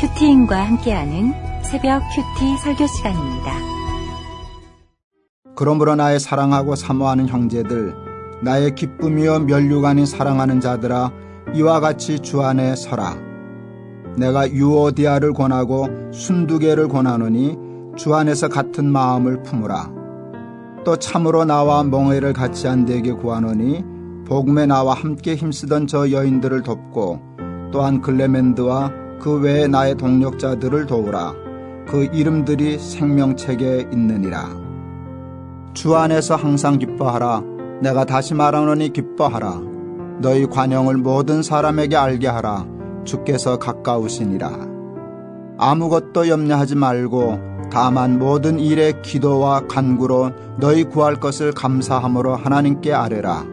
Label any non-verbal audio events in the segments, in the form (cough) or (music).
큐티인과 함께하는 새벽 큐티 설교 시간입니다. 그러므로 나의 사랑하고 사모하는 형제들, 나의 기쁨이요 멸류관이 사랑하는 자들아, 이와 같이 주 안에 서라. 내가 유오디아를 권하고 순두개를 권하노니 주 안에서 같은 마음을 품으라. 또 참으로 나와 멍해를 같이 한 데에게 구하노니 복음에 나와 함께 힘쓰던 저 여인들을 돕고 또한 글레멘드와 그 외에 나의 동력자들을 도우라. 그 이름들이 생명책에 있느니라. 주 안에서 항상 기뻐하라. 내가 다시 말하노니 기뻐하라. 너희 관영을 모든 사람에게 알게 하라. 주께서 가까우시니라. 아무것도 염려하지 말고 다만 모든 일에 기도와 간구로 너희 구할 것을 감사함으로 하나님께 아뢰라.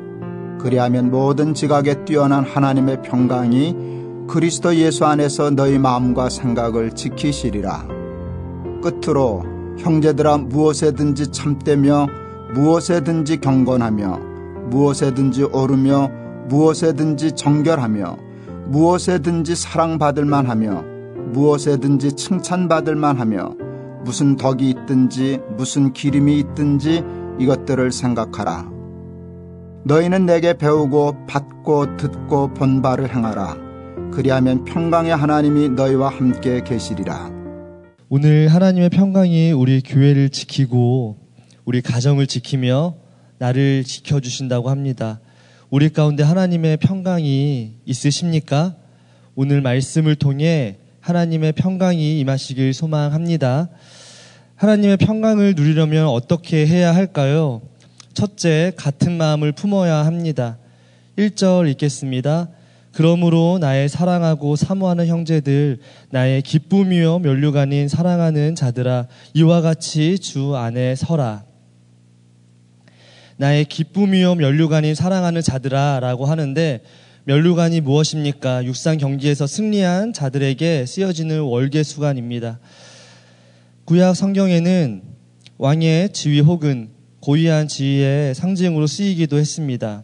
그리하면 모든 지각에 뛰어난 하나님의 평강이 그리스도 예수 안에서 너희 마음과 생각을 지키시리라. 끝으로 형제들아 무엇에든지 참되며 무엇에든지 경건하며 무엇에든지 오르며 무엇에든지 정결하며 무엇에든지 사랑받을 만하며 무엇에든지 칭찬받을 만하며 무슨 덕이 있든지 무슨 기림이 있든지 이것들을 생각하라. 너희는 내게 배우고 받고 듣고 본 바를 행하라. 그리하면 평강의 하나님이 너희와 함께 계시리라. 오늘 하나님의 평강이 우리 교회를 지키고 우리 가정을 지키며 나를 지켜주신다고 합니다. 우리 가운데 하나님의 평강이 있으십니까? 오늘 말씀을 통해 하나님의 평강이 임하시길 소망합니다. 하나님의 평강을 누리려면 어떻게 해야 할까요? 첫째, 같은 마음을 품어야 합니다. 1절 읽겠습니다. 그러므로 나의 사랑하고 사모하는 형제들, 나의 기쁨이요 면류관인 사랑하는 자들아, 이와 같이 주 안에 서라. 나의 기쁨이요 면류관인 사랑하는 자들아 라고 하는데, 면류관이 무엇입니까? 육상 경기에서 승리한 자들에게 쓰여지는 월계 수관입니다. 구약 성경에는 왕의 지위 혹은 고위한 지위의 상징으로 쓰이기도 했습니다.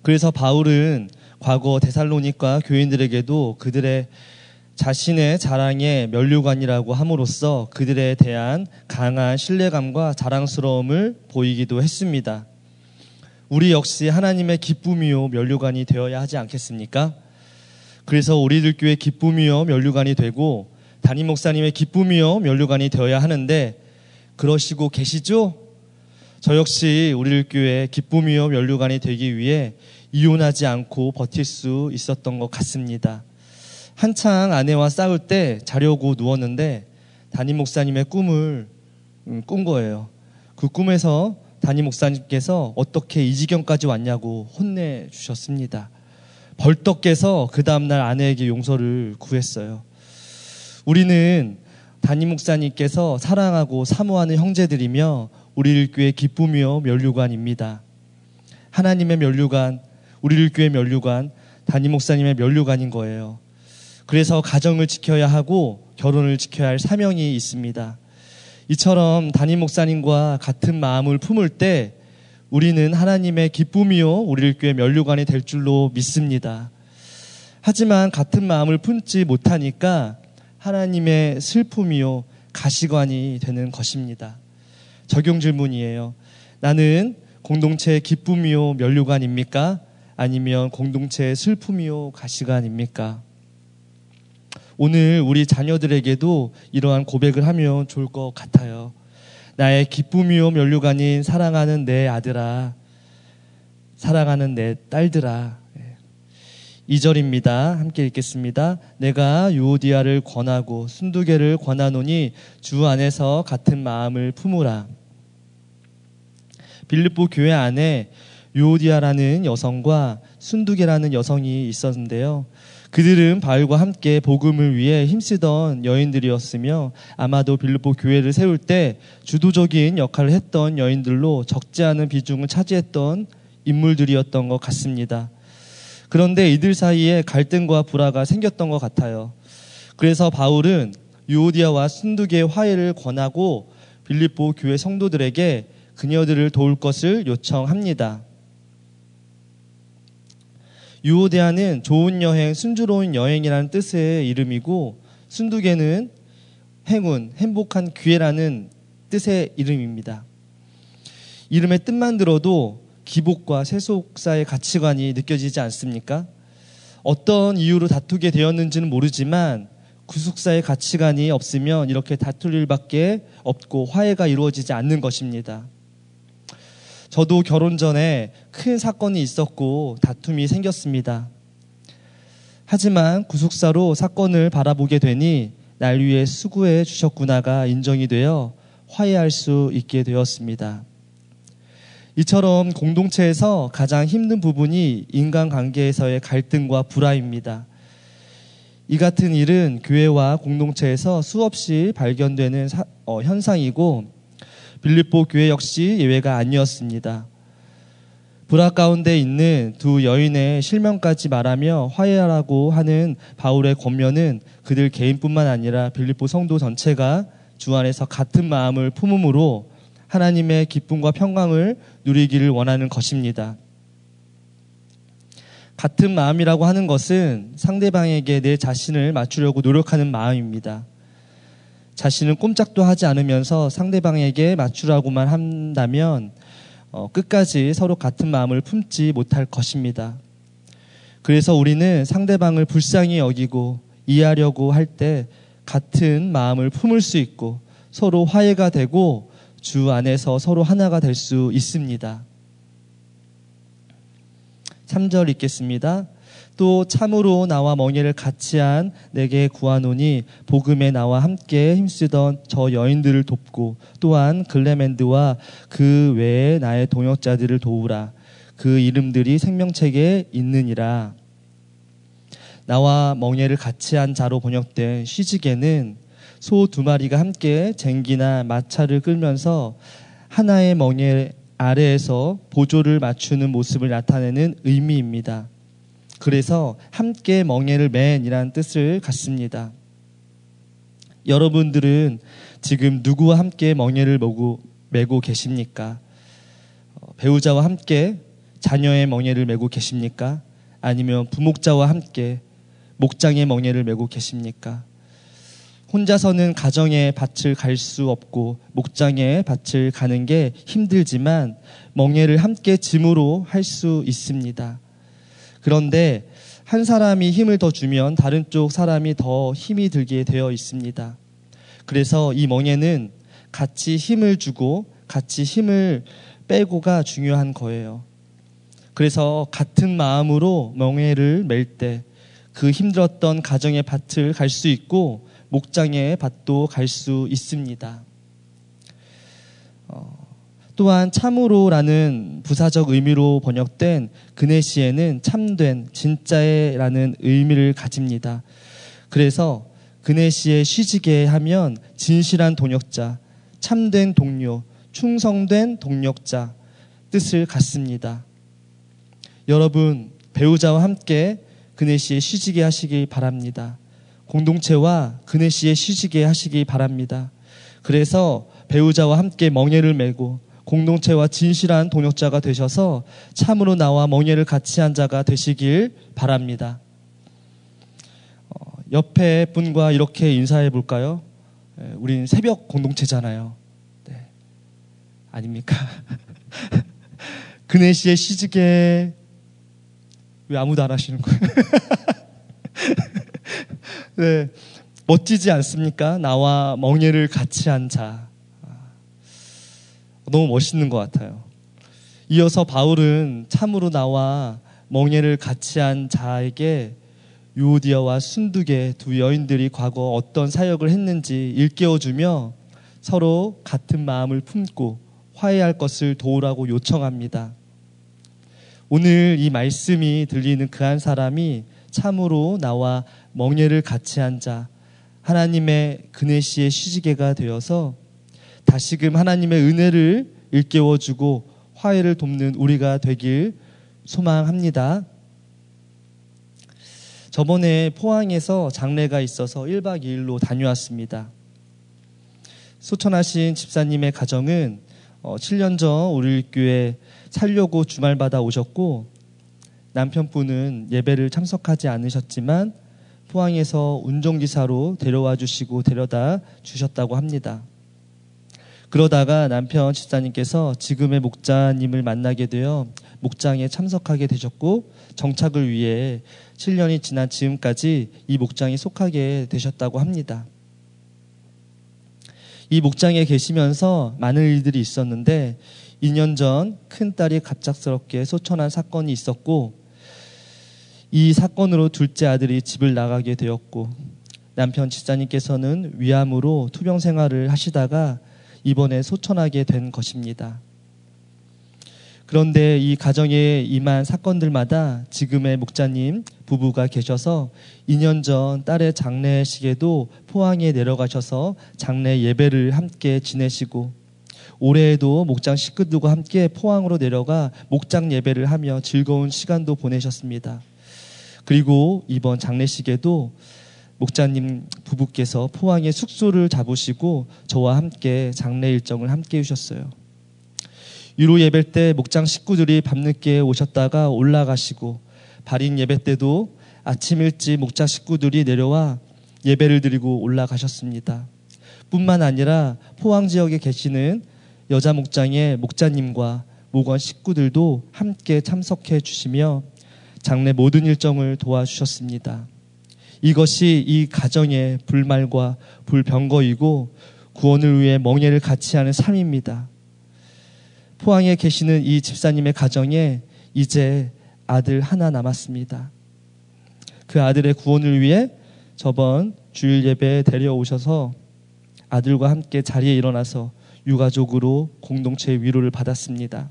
그래서 바울은 과거 데살로니카 교인들에게도 그들의 자신의 자랑의 면류관이라고 함으로써 그들에 대한 강한 신뢰감과 자랑스러움을 보이기도 했습니다. 우리 역시 하나님의 기쁨이요 면류관이 되어야 하지 않겠습니까? 그래서 우리들 교회 기쁨이요 면류관이 되고 담임 목사님의 기쁨이요 면류관이 되어야 하는데 그러시고 계시죠? 저 역시 우리들 교회 기쁨이요 면류관이 되기 위해 이혼하지 않고 버틸 수 있었던 것 같습니다. 한창 아내와 싸울 때 자려고 누웠는데 담임 목사님의 꿈을 음, 꾼 거예요. 그 꿈에서 담임 목사님께서 어떻게 이 지경까지 왔냐고 혼내 주셨습니다. 벌떡 깨서 그 다음날 아내에게 용서를 구했어요. 우리는 담임 목사님께서 사랑하고 사모하는 형제들이며 우리를 교회 기쁨이요 면류관입니다. 하나님의 면류관, 우리를 교회 면류관, 담임 목사님의 면류관인 거예요. 그래서 가정을 지켜야 하고 결혼을 지켜야 할 사명이 있습니다. 이처럼 담임 목사님과 같은 마음을 품을 때 우리는 하나님의 기쁨이요 우리를 교회 면류관이 될 줄로 믿습니다. 하지만 같은 마음을 품지 못하니까 하나님의 슬픔이요 가시관이 되는 것입니다. 적용 질문이에요. 나는 공동체의 기쁨이요 면류관입니까? 아니면 공동체의 슬픔이요 가시관입니까? 오늘 우리 자녀들에게도 이러한 고백을 하면 좋을 것 같아요. 나의 기쁨이요 면류관인 사랑하는 내 아들아, 사랑하는 내 딸들아. 2절입니다. 함께 읽겠습니다. 내가 유오디아를 권하고 순두개를 권하노니 주 안에서 같은 마음을 품으라. 빌립보 교회 안에 유오디아라는 여성과 순두개라는 여성이 있었는데요. 그들은 바울과 함께 복음을 위해 힘쓰던 여인들이었으며 아마도 빌립보 교회를 세울 때 주도적인 역할을 했던 여인들로 적지 않은 비중을 차지했던 인물들이었던 것 같습니다. 그런데 이들 사이에 갈등과 불화가 생겼던 것 같아요. 그래서 바울은 유오디아와 순두개의 화해를 권하고 빌립보 교회 성도들에게 그녀들을 도울 것을 요청합니다. 유오데아는 좋은 여행, 순조로운 여행이라는 뜻의 이름이고 순두개는 행운, 행복한 기회라는 뜻의 이름입니다. 이름의 뜻만 들어도 기복과 세속사의 가치관이 느껴지지 않습니까? 어떤 이유로 다투게 되었는지는 모르지만 구속사의 가치관이 없으면 이렇게 다툴 일밖에 없고 화해가 이루어지지 않는 것입니다. 저도 결혼 전에 큰 사건이 있었고 다툼이 생겼습니다. 하지만 구속사로 사건을 바라보게 되니 날 위해 수고해 주셨구나가 인정이 되어 화해할 수 있게 되었습니다. 이처럼 공동체에서 가장 힘든 부분이 인간관계에서의 갈등과 불화입니다. 이 같은 일은 교회와 공동체에서 수없이 발견되는 사, 어, 현상이고 빌립보 교회 역시 예외가 아니었습니다. 불화 가운데 있는 두 여인의 실명까지 말하며 화해하라고 하는 바울의 권면은 그들 개인뿐만 아니라 빌립보 성도 전체가 주 안에서 같은 마음을 품음으로 하나님의 기쁨과 평강을 누리기를 원하는 것입니다. 같은 마음이라고 하는 것은 상대방에게 내 자신을 맞추려고 노력하는 마음입니다. 자신은 꼼짝도 하지 않으면서 상대방에게 맞추라고만 한다면 어, 끝까지 서로 같은 마음을 품지 못할 것입니다. 그래서 우리는 상대방을 불쌍히 여기고 이해하려고 할 때 같은 마음을 품을 수 있고 서로 화해가 되고 주 안에서 서로 하나가 될 수 있습니다. 3절 읽겠습니다. 또 참으로 나와 멍에를 같이 한 내게 구하노니 복음에 나와 함께 힘쓰던 저 여인들을 돕고 또한 글레멘드와 그 외에 나의 동역자들을 도우라. 그 이름들이 생명책에 있느니라. 나와 멍에를 같이 한 자로 번역된 시직에는 소 두 마리가 함께 쟁기나 마차를 끌면서 하나의 멍에 아래에서 보조를 맞추는 모습을 나타내는 의미입니다. 그래서 함께 멍에를 맨이라는 뜻을 갖습니다. 여러분들은 지금 누구와 함께 멍에를 메고, 메고 계십니까? 어, 배우자와 함께 자녀의 멍에를 메고 계십니까? 아니면 부목자와 함께 목장의 멍에를 메고 계십니까? 혼자서는 가정의 밭을 갈 수 없고 목장의 밭을 가는 게 힘들지만 멍에를 함께 짐으로 할 수 있습니다. 그런데 한 사람이 힘을 더 주면 다른 쪽 사람이 더 힘이 들게 되어 있습니다. 그래서 이 멍에는 같이 힘을 주고 같이 힘을 빼고가 중요한 거예요. 그래서 같은 마음으로 멍에를 맬 때 그 힘들었던 가정의 밭을 갈 수 있고 목장의 밭도 갈 수 있습니다. 어, 또한 참으로라는 부사적 의미로 번역된 그네시에는 참된 진짜의라는 의미를 가집니다. 그래서 그네시에 쉬지게 하면 진실한 동역자, 참된 동료, 충성된 동력자 뜻을 갖습니다. 여러분 배우자와 함께 그네시에 쉬지게 하시기 바랍니다. 공동체와 그네시에 쉬지게 하시기 바랍니다. 그래서 배우자와 함께 멍해를 메고 공동체와 진실한 동역자가 되셔서 참으로 나와 멍해를 같이 한 자가 되시길 바랍니다. 어, 옆에 분과 이렇게 인사해 볼까요? 예, 우린 새벽 공동체잖아요. 네. 아닙니까? (laughs) 그네시에 시즈게 왜 아무도 안 하시는 거예요? (laughs) 네. 멋지지 않습니까? 나와 멍해를 같이 한 자. 너무 멋있는 것 같아요. 이어서 바울은 참으로 나와 멍해를 같이 한 자에게 유오디아와 순두계 두 여인들이 과거 어떤 사역을 했는지 일깨워주며 서로 같은 마음을 품고 화해할 것을 도우라고 요청합니다. 오늘 이 말씀이 들리는 그 한 사람이 참으로 나와 멍해를 같이 한 자, 하나님의 그네시의 시지개가 되어서 다시금 하나님의 은혜를 일깨워주고 화해를 돕는 우리가 되길 소망합니다. 저번에 포항에서 장례가 있어서 1박 2일로 다녀왔습니다. 소천하신 집사님의 가정은 7년 어, 전 우리 교회 살려고 주말마다 오셨고 남편분은 예배를 참석하지 않으셨지만 포항에서 운전기사로 데려와 주시고 데려다 주셨다고 합니다. 그러다가 남편 집사님께서 지금의 목자님을 만나게 되어 목장에 참석하게 되셨고 정착을 위해 7년이 지난 지금까지 이 목장에 속하게 되셨다고 합니다. 이 목장에 계시면서 많은 일들이 있었는데 2년 전 큰딸이 갑작스럽게 소천한 사건이 있었고 이 사건으로 둘째 아들이 집을 나가게 되었고 남편 집사님께서는 위암으로 투병 생활을 하시다가 이번에 소천하게 된 것입니다. 그런데 이 가정에 임한 사건들마다 지금의 목자님 부부가 계셔서 2년 전 딸의 장례식에도 포항에 내려가셔서 장례 예배를 함께 지내시고 올해에도 목장 식구들과 함께 포항으로 내려가 목장 예배를 하며 즐거운 시간도 보내셨습니다. 그리고 이번 장례식에도 목자님 부부께서 포항에 숙소를 잡으시고 저와 함께 장례 일정을 함께 해주셨어요. 유로 예배 때 목장 식구들이 밤늦게 오셨다가 올라가시고 발인 예배 때도 아침 일찍 목장 식구들이 내려와 예배를 드리고 올라가셨습니다. 뿐만 아니라 포항 지역에 계시는 여자 목장의 목자님과 목원 식구들도 함께 참석해 주시며 장례 모든 일정을 도와주셨습니다. 이것이 이 가정의 불말과 불병거이고 구원을 위해 멍해를 같이 하는 삶입니다. 포항에 계시는 이 집사님의 가정에 이제 아들 하나 남았습니다. 그 아들의 구원을 위해 저번 주일 예배에 데려오셔서 아들과 함께 자리에 일어나서 유가족으로 공동체의 위로를 받았습니다.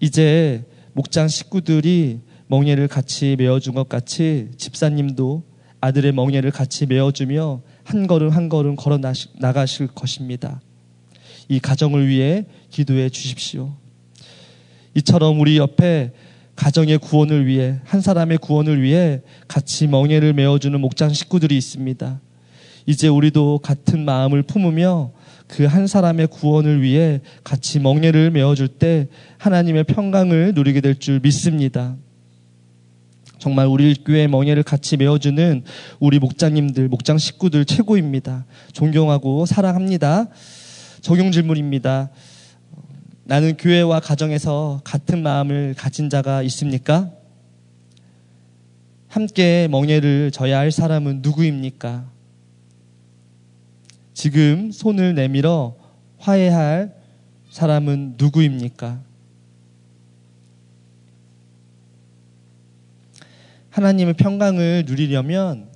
이제 목장 식구들이 멍에를 같이 메어준 것 같이 집사님도 아들의 멍에를 같이 메어주며 한 걸음 한 걸음 걸어 나가실 것입니다. 이 가정을 위해 기도해 주십시오. 이처럼 우리 옆에 가정의 구원을 위해 한 사람의 구원을 위해 같이 멍에를 메어주는 목장 식구들이 있습니다. 이제 우리도 같은 마음을 품으며 그 한 사람의 구원을 위해 같이 멍에를 메어줄 때 하나님의 평강을 누리게 될 줄 믿습니다. 정말 우리 교회 멍에를 같이 메어주는 우리 목장님들, 목장 식구들 최고입니다. 존경하고 사랑합니다. 적용 질문입니다. 나는 교회와 가정에서 같은 마음을 가진 자가 있습니까? 함께 멍에를 져야 할 사람은 누구입니까? 지금 손을 내밀어 화해할 사람은 누구입니까? 하나님의 평강을 누리려면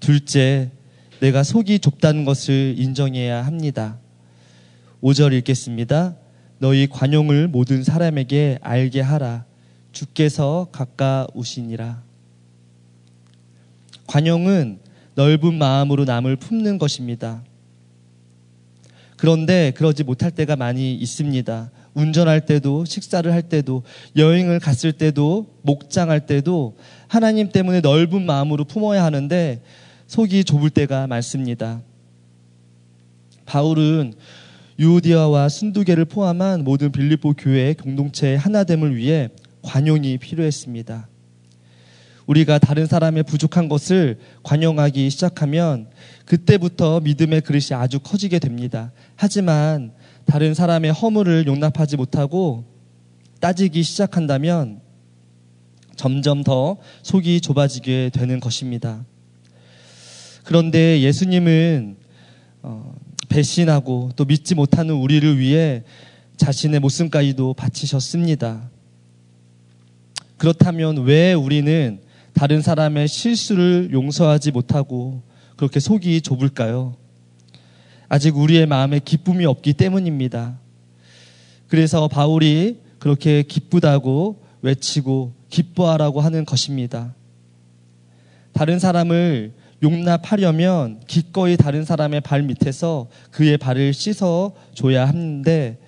둘째, 내가 속이 좁다는 것을 인정해야 합니다. 5절 읽겠습니다. 너희 관용을 모든 사람에게 알게 하라. 주께서 가까우시니라. 관용은 넓은 마음으로 남을 품는 것입니다. 그런데 그러지 못할 때가 많이 있습니다. 운전할 때도, 식사를 할 때도, 여행을 갔을 때도, 목장할 때도 하나님 때문에 넓은 마음으로 품어야 하는데 속이 좁을 때가 많습니다. 바울은 유오디아와 순두계를 포함한 모든 빌립보 교회의 공동체의 하나됨을 위해 관용이 필요했습니다. 우리가 다른 사람의 부족한 것을 관용하기 시작하면 그때부터 믿음의 그릇이 아주 커지게 됩니다. 하지만 다른 사람의 허물을 용납하지 못하고 따지기 시작한다면 점점 더 속이 좁아지게 되는 것입니다. 그런데 예수님은 어, 배신하고 또 믿지 못하는 우리를 위해 자신의 목숨까지도 바치셨습니다. 그렇다면 왜 우리는 다른 사람의 실수를 용서하지 못하고 그렇게 속이 좁을까요? 아직 우리의 마음에 기쁨이 없기 때문입니다. 그래서 바울이 그렇게 기쁘다고 외치고 기뻐하라고 하는 것입니다. 다른 사람을 용납하려면 기꺼이 다른 사람의 발 밑에서 그의 발을 씻어 줘야 하는데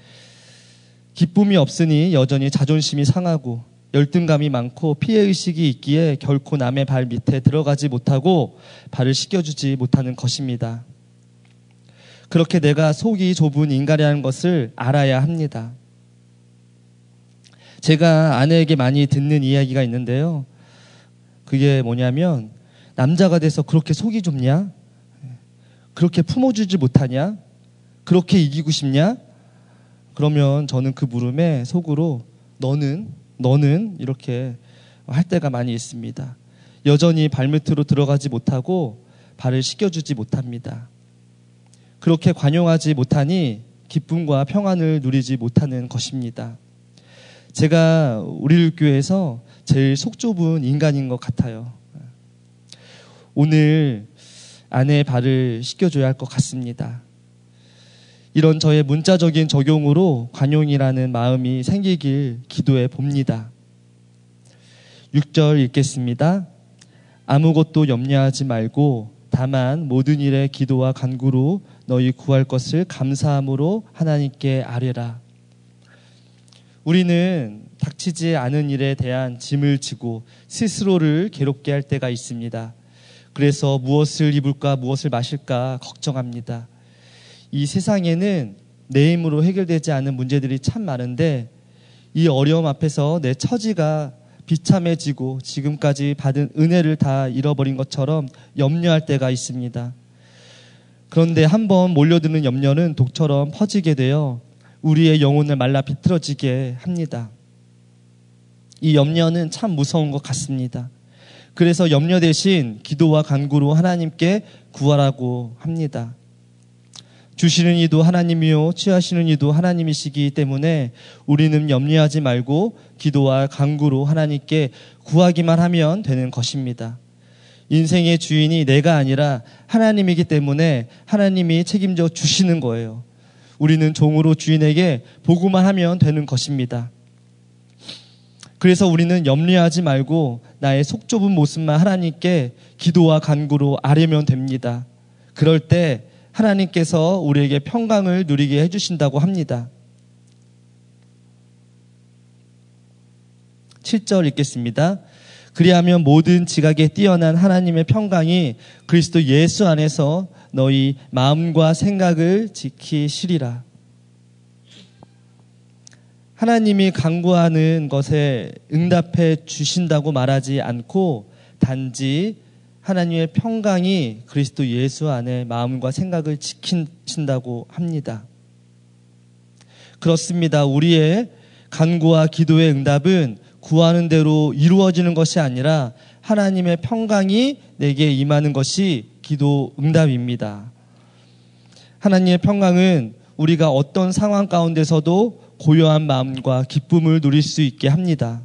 기쁨이 없으니 여전히 자존심이 상하고 열등감이 많고 피해 의식이 있기에 결코 남의 발 밑에 들어가지 못하고 발을 씻겨주지 못하는 것입니다. 그렇게 내가 속이 좁은 인간이라는 것을 알아야 합니다. 제가 아내에게 많이 듣는 이야기가 있는데요. 그게 뭐냐면 남자가 돼서 그렇게 속이 좁냐? 그렇게 품어주지 못하냐? 그렇게 이기고 싶냐? 그러면 저는 그 물음에 속으로 너는, 너는 이렇게 할 때가 많이 있습니다. 여전히 발밑으로 들어가지 못하고 발을 씻겨주지 못합니다. 그렇게 관용하지 못하니 기쁨과 평안을 누리지 못하는 것입니다. 제가 우리 교회에서 제일 속 좁은 인간인 것 같아요. 오늘 아내의 발을 씻겨줘야 할 것 같습니다. 이런 저의 문자적인 적용으로 관용이라는 마음이 생기길 기도해 봅니다. 6절 읽겠습니다. 아무것도 염려하지 말고 다만 모든 일에 기도와 간구로 너희 구할 것을 감사함으로 하나님께 아뢰라. 우리는 닥치지 않은 일에 대한 짐을 지고 스스로를 괴롭게 할 때가 있습니다. 그래서 무엇을 입을까 무엇을 마실까 걱정합니다. 이 세상에는 내 힘으로 해결되지 않은 문제들이 참 많은데 이 어려움 앞에서 내 처지가 비참해지고 지금까지 받은 은혜를 다 잃어버린 것처럼 염려할 때가 있습니다. 그런데 한번 몰려드는 염려는 독처럼 퍼지게 되어 우리의 영혼을 말라 비틀어지게 합니다. 이 염려는 참 무서운 것 같습니다. 그래서 염려 대신 기도와 간구로 하나님께 구하라고 합니다. 주시는 이도 하나님이요 취하시는 이도 하나님이시기 때문에 우리는 염려하지 말고 기도와 간구로 하나님께 구하기만 하면 되는 것입니다. 인생의 주인이 내가 아니라 하나님이기 때문에 하나님이 책임져 주시는 거예요. 우리는 종으로 주인에게 보고만 하면 되는 것입니다. 그래서 우리는 염려하지 말고 나의 속 좁은 모습만 하나님께 기도와 간구로 아뢰면 됩니다. 그럴 때 하나님께서 우리에게 평강을 누리게 해주신다고 합니다. 7절 읽겠습니다. 그리하면 모든 지각에 뛰어난 하나님의 평강이 그리스도 예수 안에서 너희 마음과 생각을 지키시리라. 하나님이 강구하는 것에 응답해 주신다고 말하지 않고 단지 하나님의 평강이 그리스도 예수 안에 마음과 생각을 지키신다고 합니다. 그렇습니다. 우리의 간구와 기도의 응답은 구하는 대로 이루어지는 것이 아니라 하나님의 평강이 내게 임하는 것이 기도 응답입니다. 하나님의 평강은 우리가 어떤 상황 가운데서도 고요한 마음과 기쁨을 누릴 수 있게 합니다.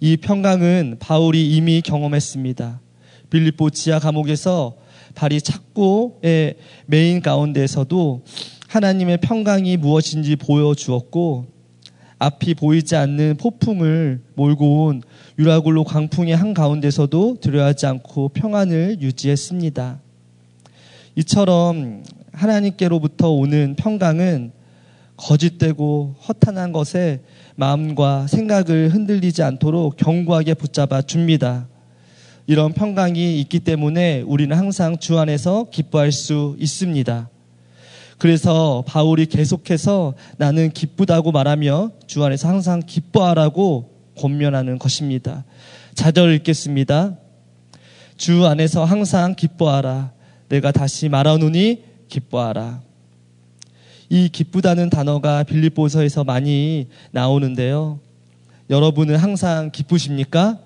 이 평강은 바울이 이미 경험했습니다. 빌립보 지하 감옥에서 발이 착고의 메인 가운데서도 하나님의 평강이 무엇인지 보여주었고 앞이 보이지 않는 폭풍을 몰고 온 유라굴로 광풍의 한 가운데서도 두려워하지 않고 평안을 유지했습니다. 이처럼 하나님께로부터 오는 평강은 거짓되고 허탄한 것에 마음과 생각을 흔들리지 않도록 견고하게 붙잡아 줍니다. 이런 평강이 있기 때문에 우리는 항상 주 안에서 기뻐할 수 있습니다. 그래서 바울이 계속해서 나는 기쁘다고 말하며 주 안에서 항상 기뻐하라고 권면하는 것입니다. 자절 읽겠습니다. 주 안에서 항상 기뻐하라. 내가 다시 말하노니 기뻐하라. 이 기쁘다는 단어가 빌립보서에서 많이 나오는데요. 여러분은 항상 기쁘십니까?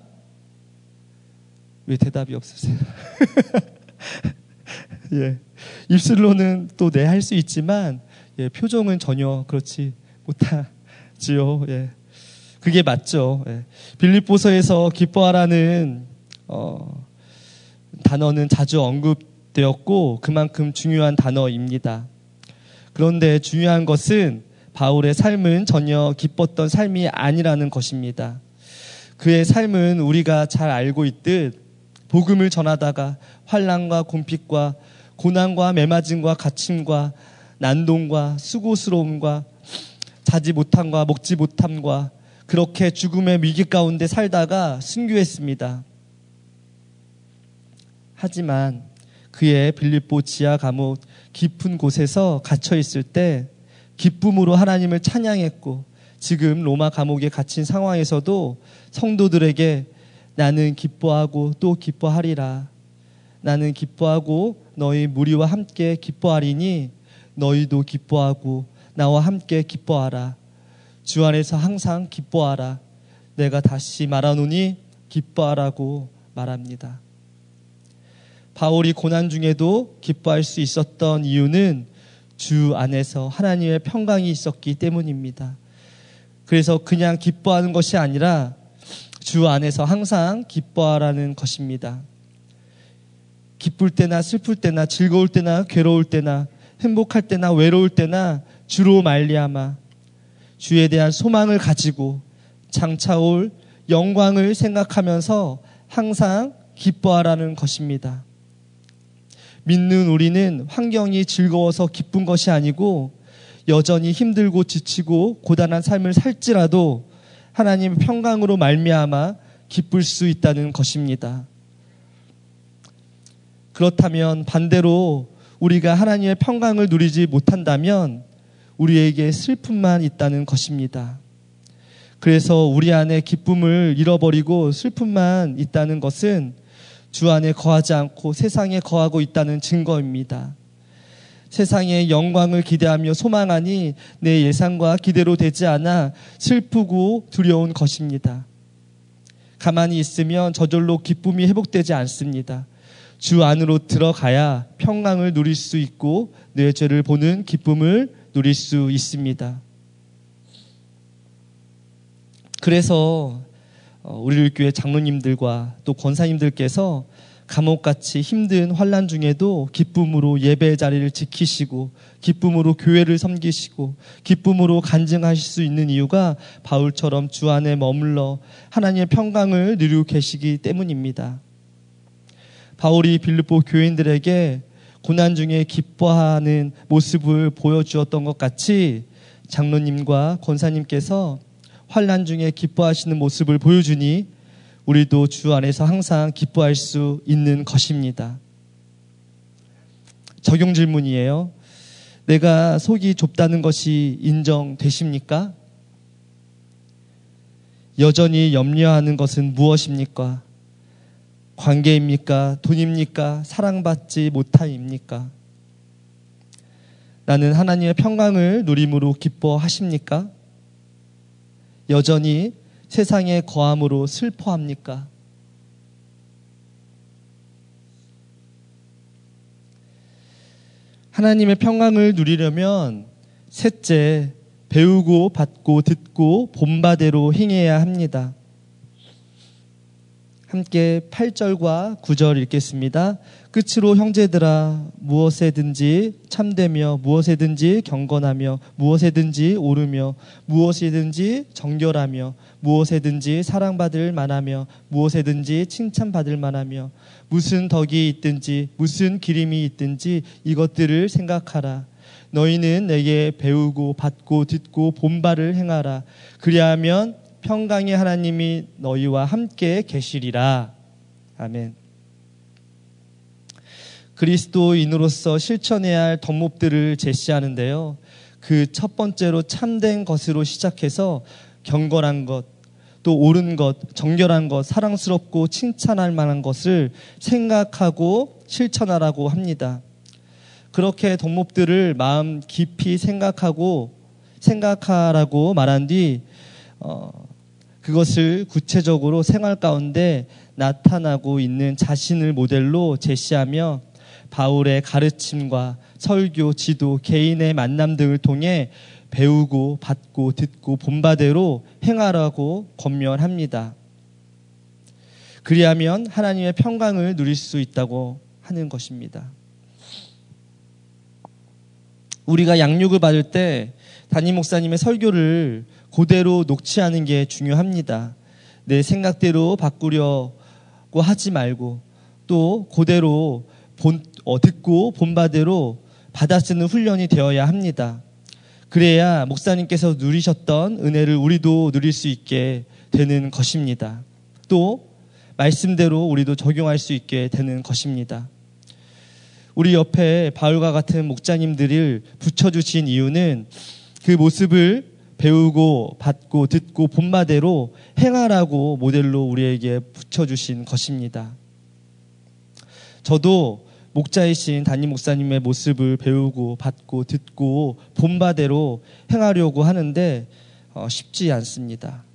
왜 대답이 없으세요? (laughs) 예. 입술로는 또 네 할 수 있지만 예, 표정은 전혀 그렇지 못하지요. 예. 그게 맞죠. 예. 빌립보서에서 기뻐하라는 어, 단어는 자주 언급되었고 그만큼 중요한 단어입니다. 그런데 중요한 것은 바울의 삶은 전혀 기뻤던 삶이 아니라는 것입니다. 그의 삶은 우리가 잘 알고 있듯 복음을 전하다가 환란과 곰핍과 고난과 매맞음과 갇힘과 난동과 수고스러움과 자지 못함과 먹지 못함과 그렇게 죽음의 위기 가운데 살다가 순교했습니다. 하지만 그의 빌립보 지하 감옥 깊은 곳에서 갇혀 있을 때 기쁨으로 하나님을 찬양했고 지금 로마 감옥에 갇힌 상황에서도 성도들에게 나는 기뻐하고 또 기뻐하리라 나는 기뻐하고 너희 무리와 함께 기뻐하리니 너희도 기뻐하고 나와 함께 기뻐하라. 주 안에서 항상 기뻐하라. 내가 다시 말하노니 기뻐하라고 말합니다. 바울이 고난 중에도 기뻐할 수 있었던 이유는 주 안에서 하나님의 평강이 있었기 때문입니다. 그래서 그냥 기뻐하는 것이 아니라 주 안에서 항상 기뻐하라는 것입니다. 기쁠 때나 슬플 때나 즐거울 때나 괴로울 때나 행복할 때나 외로울 때나 주로 말리암아 주에 대한 소망을 가지고 장차올 영광을 생각하면서 항상 기뻐하라는 것입니다. 믿는 우리는 환경이 즐거워서 기쁜 것이 아니고 여전히 힘들고 지치고 고단한 삶을 살지라도 하나님 평강으로 말미암아 기쁠 수 있다는 것입니다. 그렇다면 반대로 우리가 하나님의 평강을 누리지 못한다면 우리에게 슬픔만 있다는 것입니다. 그래서 우리 안에 기쁨을 잃어버리고 슬픔만 있다는 것은 주 안에 거하지 않고 세상에 거하고 있다는 증거입니다. 세상의 영광을 기대하며 소망하니 내 예상과 기대로 되지 않아 슬프고 두려운 것입니다. 가만히 있으면 저절로 기쁨이 회복되지 않습니다. 주 안으로 들어가야 평강을 누릴 수 있고 내 죄를 보는 기쁨을 누릴 수 있습니다. 그래서 어, 우리 교회 장로님들과 또 권사님들께서 감옥같이 힘든 환란 중에도 기쁨으로 예배 자리를 지키시고 기쁨으로 교회를 섬기시고 기쁨으로 간증하실 수 있는 이유가 바울처럼 주 안에 머물러 하나님의 평강을 누리고 계시기 때문입니다. 바울이 빌립보 교인들에게 고난 중에 기뻐하는 모습을 보여주었던 것 같이 장로님과 권사님께서 환란 중에 기뻐하시는 모습을 보여주니 우리도 주 안에서 항상 기뻐할 수 있는 것입니다. 적용 질문이에요. 내가 속이 좁다는 것이 인정되십니까? 여전히 염려하는 것은 무엇입니까? 관계입니까? 돈입니까? 사랑받지 못함입니까? 나는 하나님의 평강을 누림으로 기뻐하십니까? 여전히 세상의 거함으로 슬퍼합니까? 하나님의 평강을 누리려면 셋째, 배우고 받고 듣고 본바대로 행해야 합니다. 함께 8절과 9절 읽겠습니다. 끝으로 형제들아 무엇에든지 참되며 무엇에든지 경건하며 무엇에든지 오르며 무엇이든지 정결하며 무엇에든지 사랑받을 만하며 무엇에든지 칭찬받을 만하며 무슨 덕이 있든지 무슨 기림이 있든지 이것들을 생각하라. 너희는 내게 배우고 받고 듣고 본바를 행하라. 그리하면 평강의 하나님이 너희와 함께 계시리라. 아멘. 그리스도인으로서 실천해야 할 덕목들을 제시하는데요. 그 첫 번째로 참된 것으로 시작해서 경건한 것, 또 옳은 것, 정결한 것, 사랑스럽고 칭찬할 만한 것을 생각하고 실천하라고 합니다. 그렇게 덕목들을 마음 깊이 생각하고 생각하라고 말한 뒤 어, 그것을 구체적으로 생활 가운데 나타나고 있는 자신을 모델로 제시하며 바울의 가르침과 설교, 지도, 개인의 만남 등을 통해 배우고 받고 듣고 본바대로 행하라고 권면합니다. 그리하면 하나님의 평강을 누릴 수 있다고 하는 것입니다. 우리가 양육을 받을 때 담임 목사님의 설교를 그대로 녹취하는 게 중요합니다. 내 생각대로 바꾸려고 하지 말고 또 그대로 본, 어, 듣고 본바대로 받아쓰는 훈련이 되어야 합니다. 그래야 목사님께서 누리셨던 은혜를 우리도 누릴 수 있게 되는 것입니다. 또 말씀대로 우리도 적용할 수 있게 되는 것입니다. 우리 옆에 바울과 같은 목자님들을 붙여주신 이유는 그 모습을 배우고 받고 듣고 본마대로 행하라고 모델로 우리에게 붙여주신 것입니다. 저도 목자이신 담임 목사님의 모습을 배우고 받고 듣고 본바대로 행하려고 하는데 어, 쉽지 않습니다.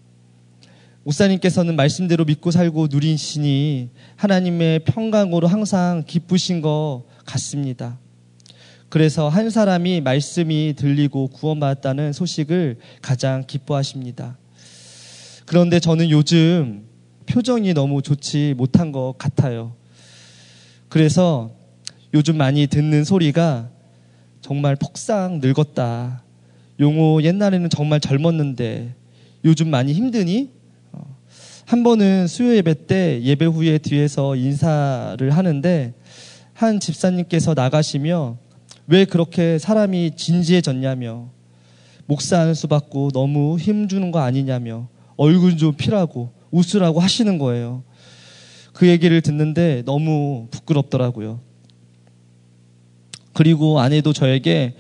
목사님께서는 말씀대로 믿고 살고 누리시니 하나님의 평강으로 항상 기쁘신 것 같습니다. 그래서 한 사람이 말씀이 들리고 구원받았다는 소식을 가장 기뻐하십니다. 그런데 저는 요즘 표정이 너무 좋지 못한 것 같아요. 그래서 요즘 많이 듣는 소리가 정말 폭삭 늙었다. 용호 옛날에는 정말 젊었는데 요즘 많이 힘드니? 어, 한 번은 수요 예배 때 예배 후에 뒤에서 인사를 하는데 한 집사님께서 나가시며 왜 그렇게 사람이 진지해졌냐며 목사 안수 받고 너무 힘주는 거 아니냐며 얼굴 좀 피라고 웃으라고 하시는 거예요. 그 얘기를 듣는데 너무 부끄럽더라고요. 그리고 아내도 저에게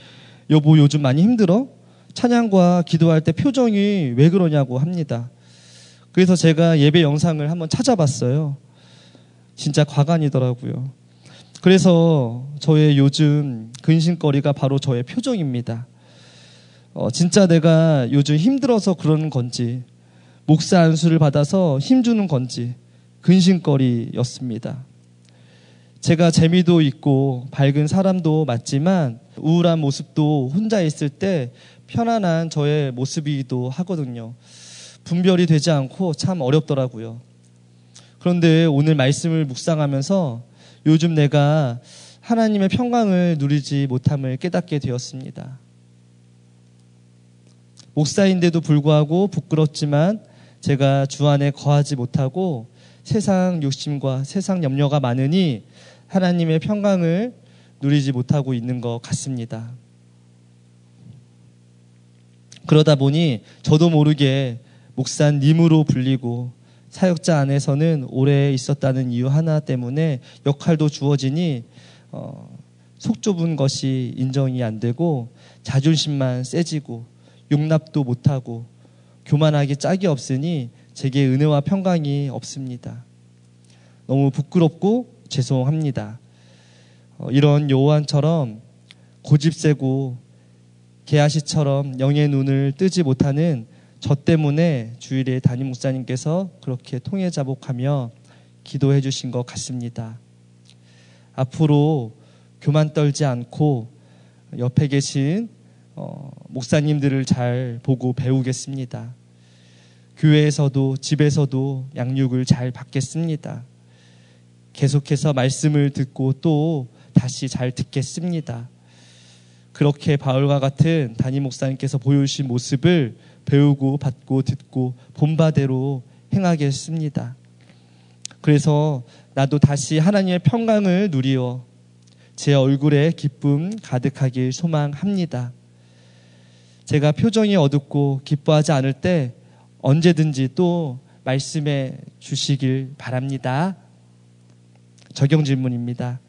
여보 요즘 많이 힘들어? 찬양과 기도할 때 표정이 왜 그러냐고 합니다. 그래서 제가 예배 영상을 한번 찾아봤어요. 진짜 과간이더라고요. 그래서 저의 요즘 근심거리가 바로 저의 표정입니다. 어, 진짜 내가 요즘 힘들어서 그러는 건지, 목사 안수를 받아서 힘주는 건지, 근심거리였습니다. 제가 재미도 있고 밝은 사람도 맞지만 우울한 모습도 혼자 있을 때 편안한 저의 모습이기도 하거든요. 분별이 되지 않고 참 어렵더라고요. 그런데 오늘 말씀을 묵상하면서 요즘 내가 하나님의 평강을 누리지 못함을 깨닫게 되었습니다. 목사인데도 불구하고 부끄럽지만 제가 주 안에 거하지 못하고 세상 욕심과 세상 염려가 많으니 하나님의 평강을 누리지 못하고 있는 것 같습니다. 그러다 보니 저도 모르게 목사님으로 불리고 사역자 안에서는 오래 있었다는 이유 하나 때문에 역할도 주어지니 어, 속 좁은 것이 인정이 안 되고 자존심만 세지고 용납도 못하고 교만하기 짝이 없으니 제게 은혜와 평강이 없습니다. 너무 부끄럽고 죄송합니다. 어, 이런 요한처럼 고집세고 개아시처럼 영의 눈을 뜨지 못하는 저 때문에 주일에 담임 목사님께서 그렇게 통해 자복하며 기도해 주신 것 같습니다. 앞으로 교만 떨지 않고 옆에 계신 어, 목사님들을 잘 보고 배우겠습니다. 교회에서도 집에서도 양육을 잘 받겠습니다. 계속해서 말씀을 듣고 또 다시 잘 듣겠습니다. 그렇게 바울과 같은 담임 목사님께서 보여주신 모습을 배우고 받고 듣고 본바대로 행하겠습니다. 그래서 나도 다시 하나님의 평강을 누리어 제 얼굴에 기쁨 가득하길 소망합니다. 제가 표정이 어둡고 기뻐하지 않을 때 언제든지 또 말씀해 주시길 바랍니다. 적용 질문입니다.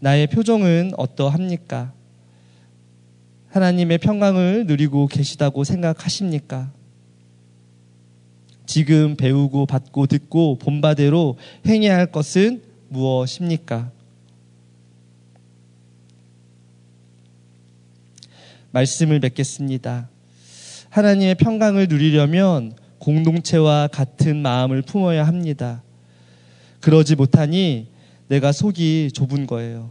나의 표정은 어떠합니까? 하나님의 평강을 누리고 계시다고 생각하십니까? 지금 배우고 받고 듣고 본바대로 행해야 할 것은 무엇입니까? 말씀을 맺겠습니다. 하나님의 평강을 누리려면 공동체와 같은 마음을 품어야 합니다. 그러지 못하니 내가 속이 좁은 거예요.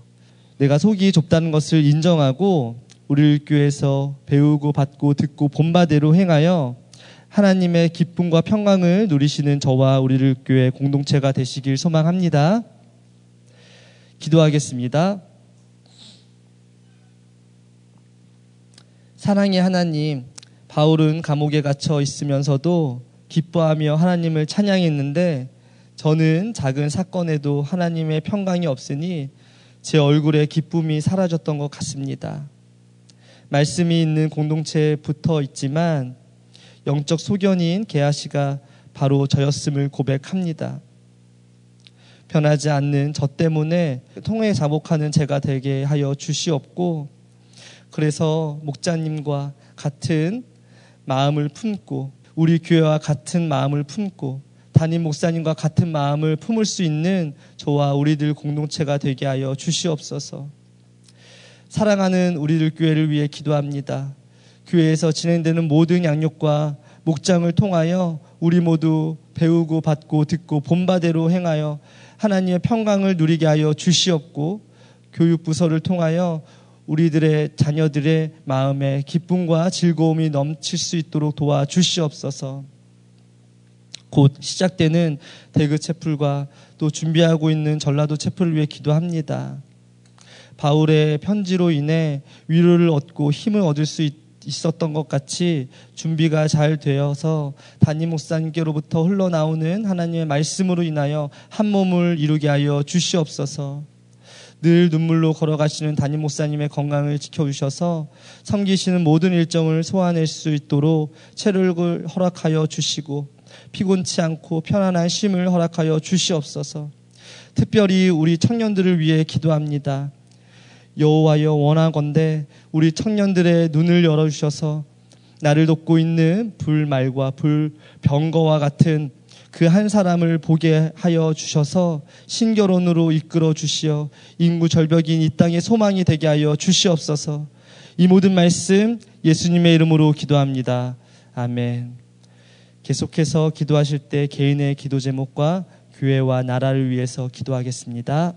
내가 속이 좁다는 것을 인정하고 우리 교회에서 배우고 받고 듣고 본바대로 행하여 하나님의 기쁨과 평강을 누리시는 저와 우리를 교회 공동체가 되시길 소망합니다. 기도하겠습니다. 사랑의 하나님, 바울은 감옥에 갇혀 있으면서도 기뻐하며 하나님을 찬양했는데 저는 작은 사건에도 하나님의 평강이 없으니 제 얼굴에 기쁨이 사라졌던 것 같습니다. 말씀이 있는 공동체에 붙어 있지만 영적 소견인 개아 씨가 바로 저였음을 고백합니다. 변하지 않는 저 때문에 통해 자복하는 제가 되게 하여 주시옵고 그래서 목자님과 같은 마음을 품고 우리 교회와 같은 마음을 품고 담임 목사님과 같은 마음을 품을 수 있는 저와 우리들 공동체가 되게 하여 주시옵소서. 사랑하는 우리들 교회를 위해 기도합니다. 교회에서 진행되는 모든 양육과 목장을 통하여 우리 모두 배우고 받고 듣고 본바대로 행하여 하나님의 평강을 누리게 하여 주시옵고 교육부서를 통하여 우리들의 자녀들의 마음에 기쁨과 즐거움이 넘칠 수 있도록 도와 주시옵소서. 곧 시작되는 대그 채플과 또 준비하고 있는 전라도 채플을 위해 기도합니다. 바울의 편지로 인해 위로를 얻고 힘을 얻을 수 있, 있었던 것 같이 준비가 잘 되어서 담임 목사님께로부터 흘러나오는 하나님의 말씀으로 인하여 한 몸을 이루게 하여 주시옵소서. 늘 눈물로 걸어가시는 담임 목사님의 건강을 지켜주셔서 섬기시는 모든 일정을 소화낼 수 있도록 체력을 허락하여 주시고 피곤치 않고 편안한 쉼을 허락하여 주시옵소서. 특별히 우리 청년들을 위해 기도합니다. 여호와여 원하건대 우리 청년들의 눈을 열어 주셔서 나를 돕고 있는 불말과 불병거와 같은 그 한 사람을 보게 하여 주셔서 신결혼으로 이끌어 주시어 인구 절벽인 이 땅의 소망이 되게 하여 주시옵소서. 이 모든 말씀 예수님의 이름으로 기도합니다. 아멘. 계속해서 기도하실 때 개인의 기도 제목과 교회와 나라를 위해서 기도하겠습니다.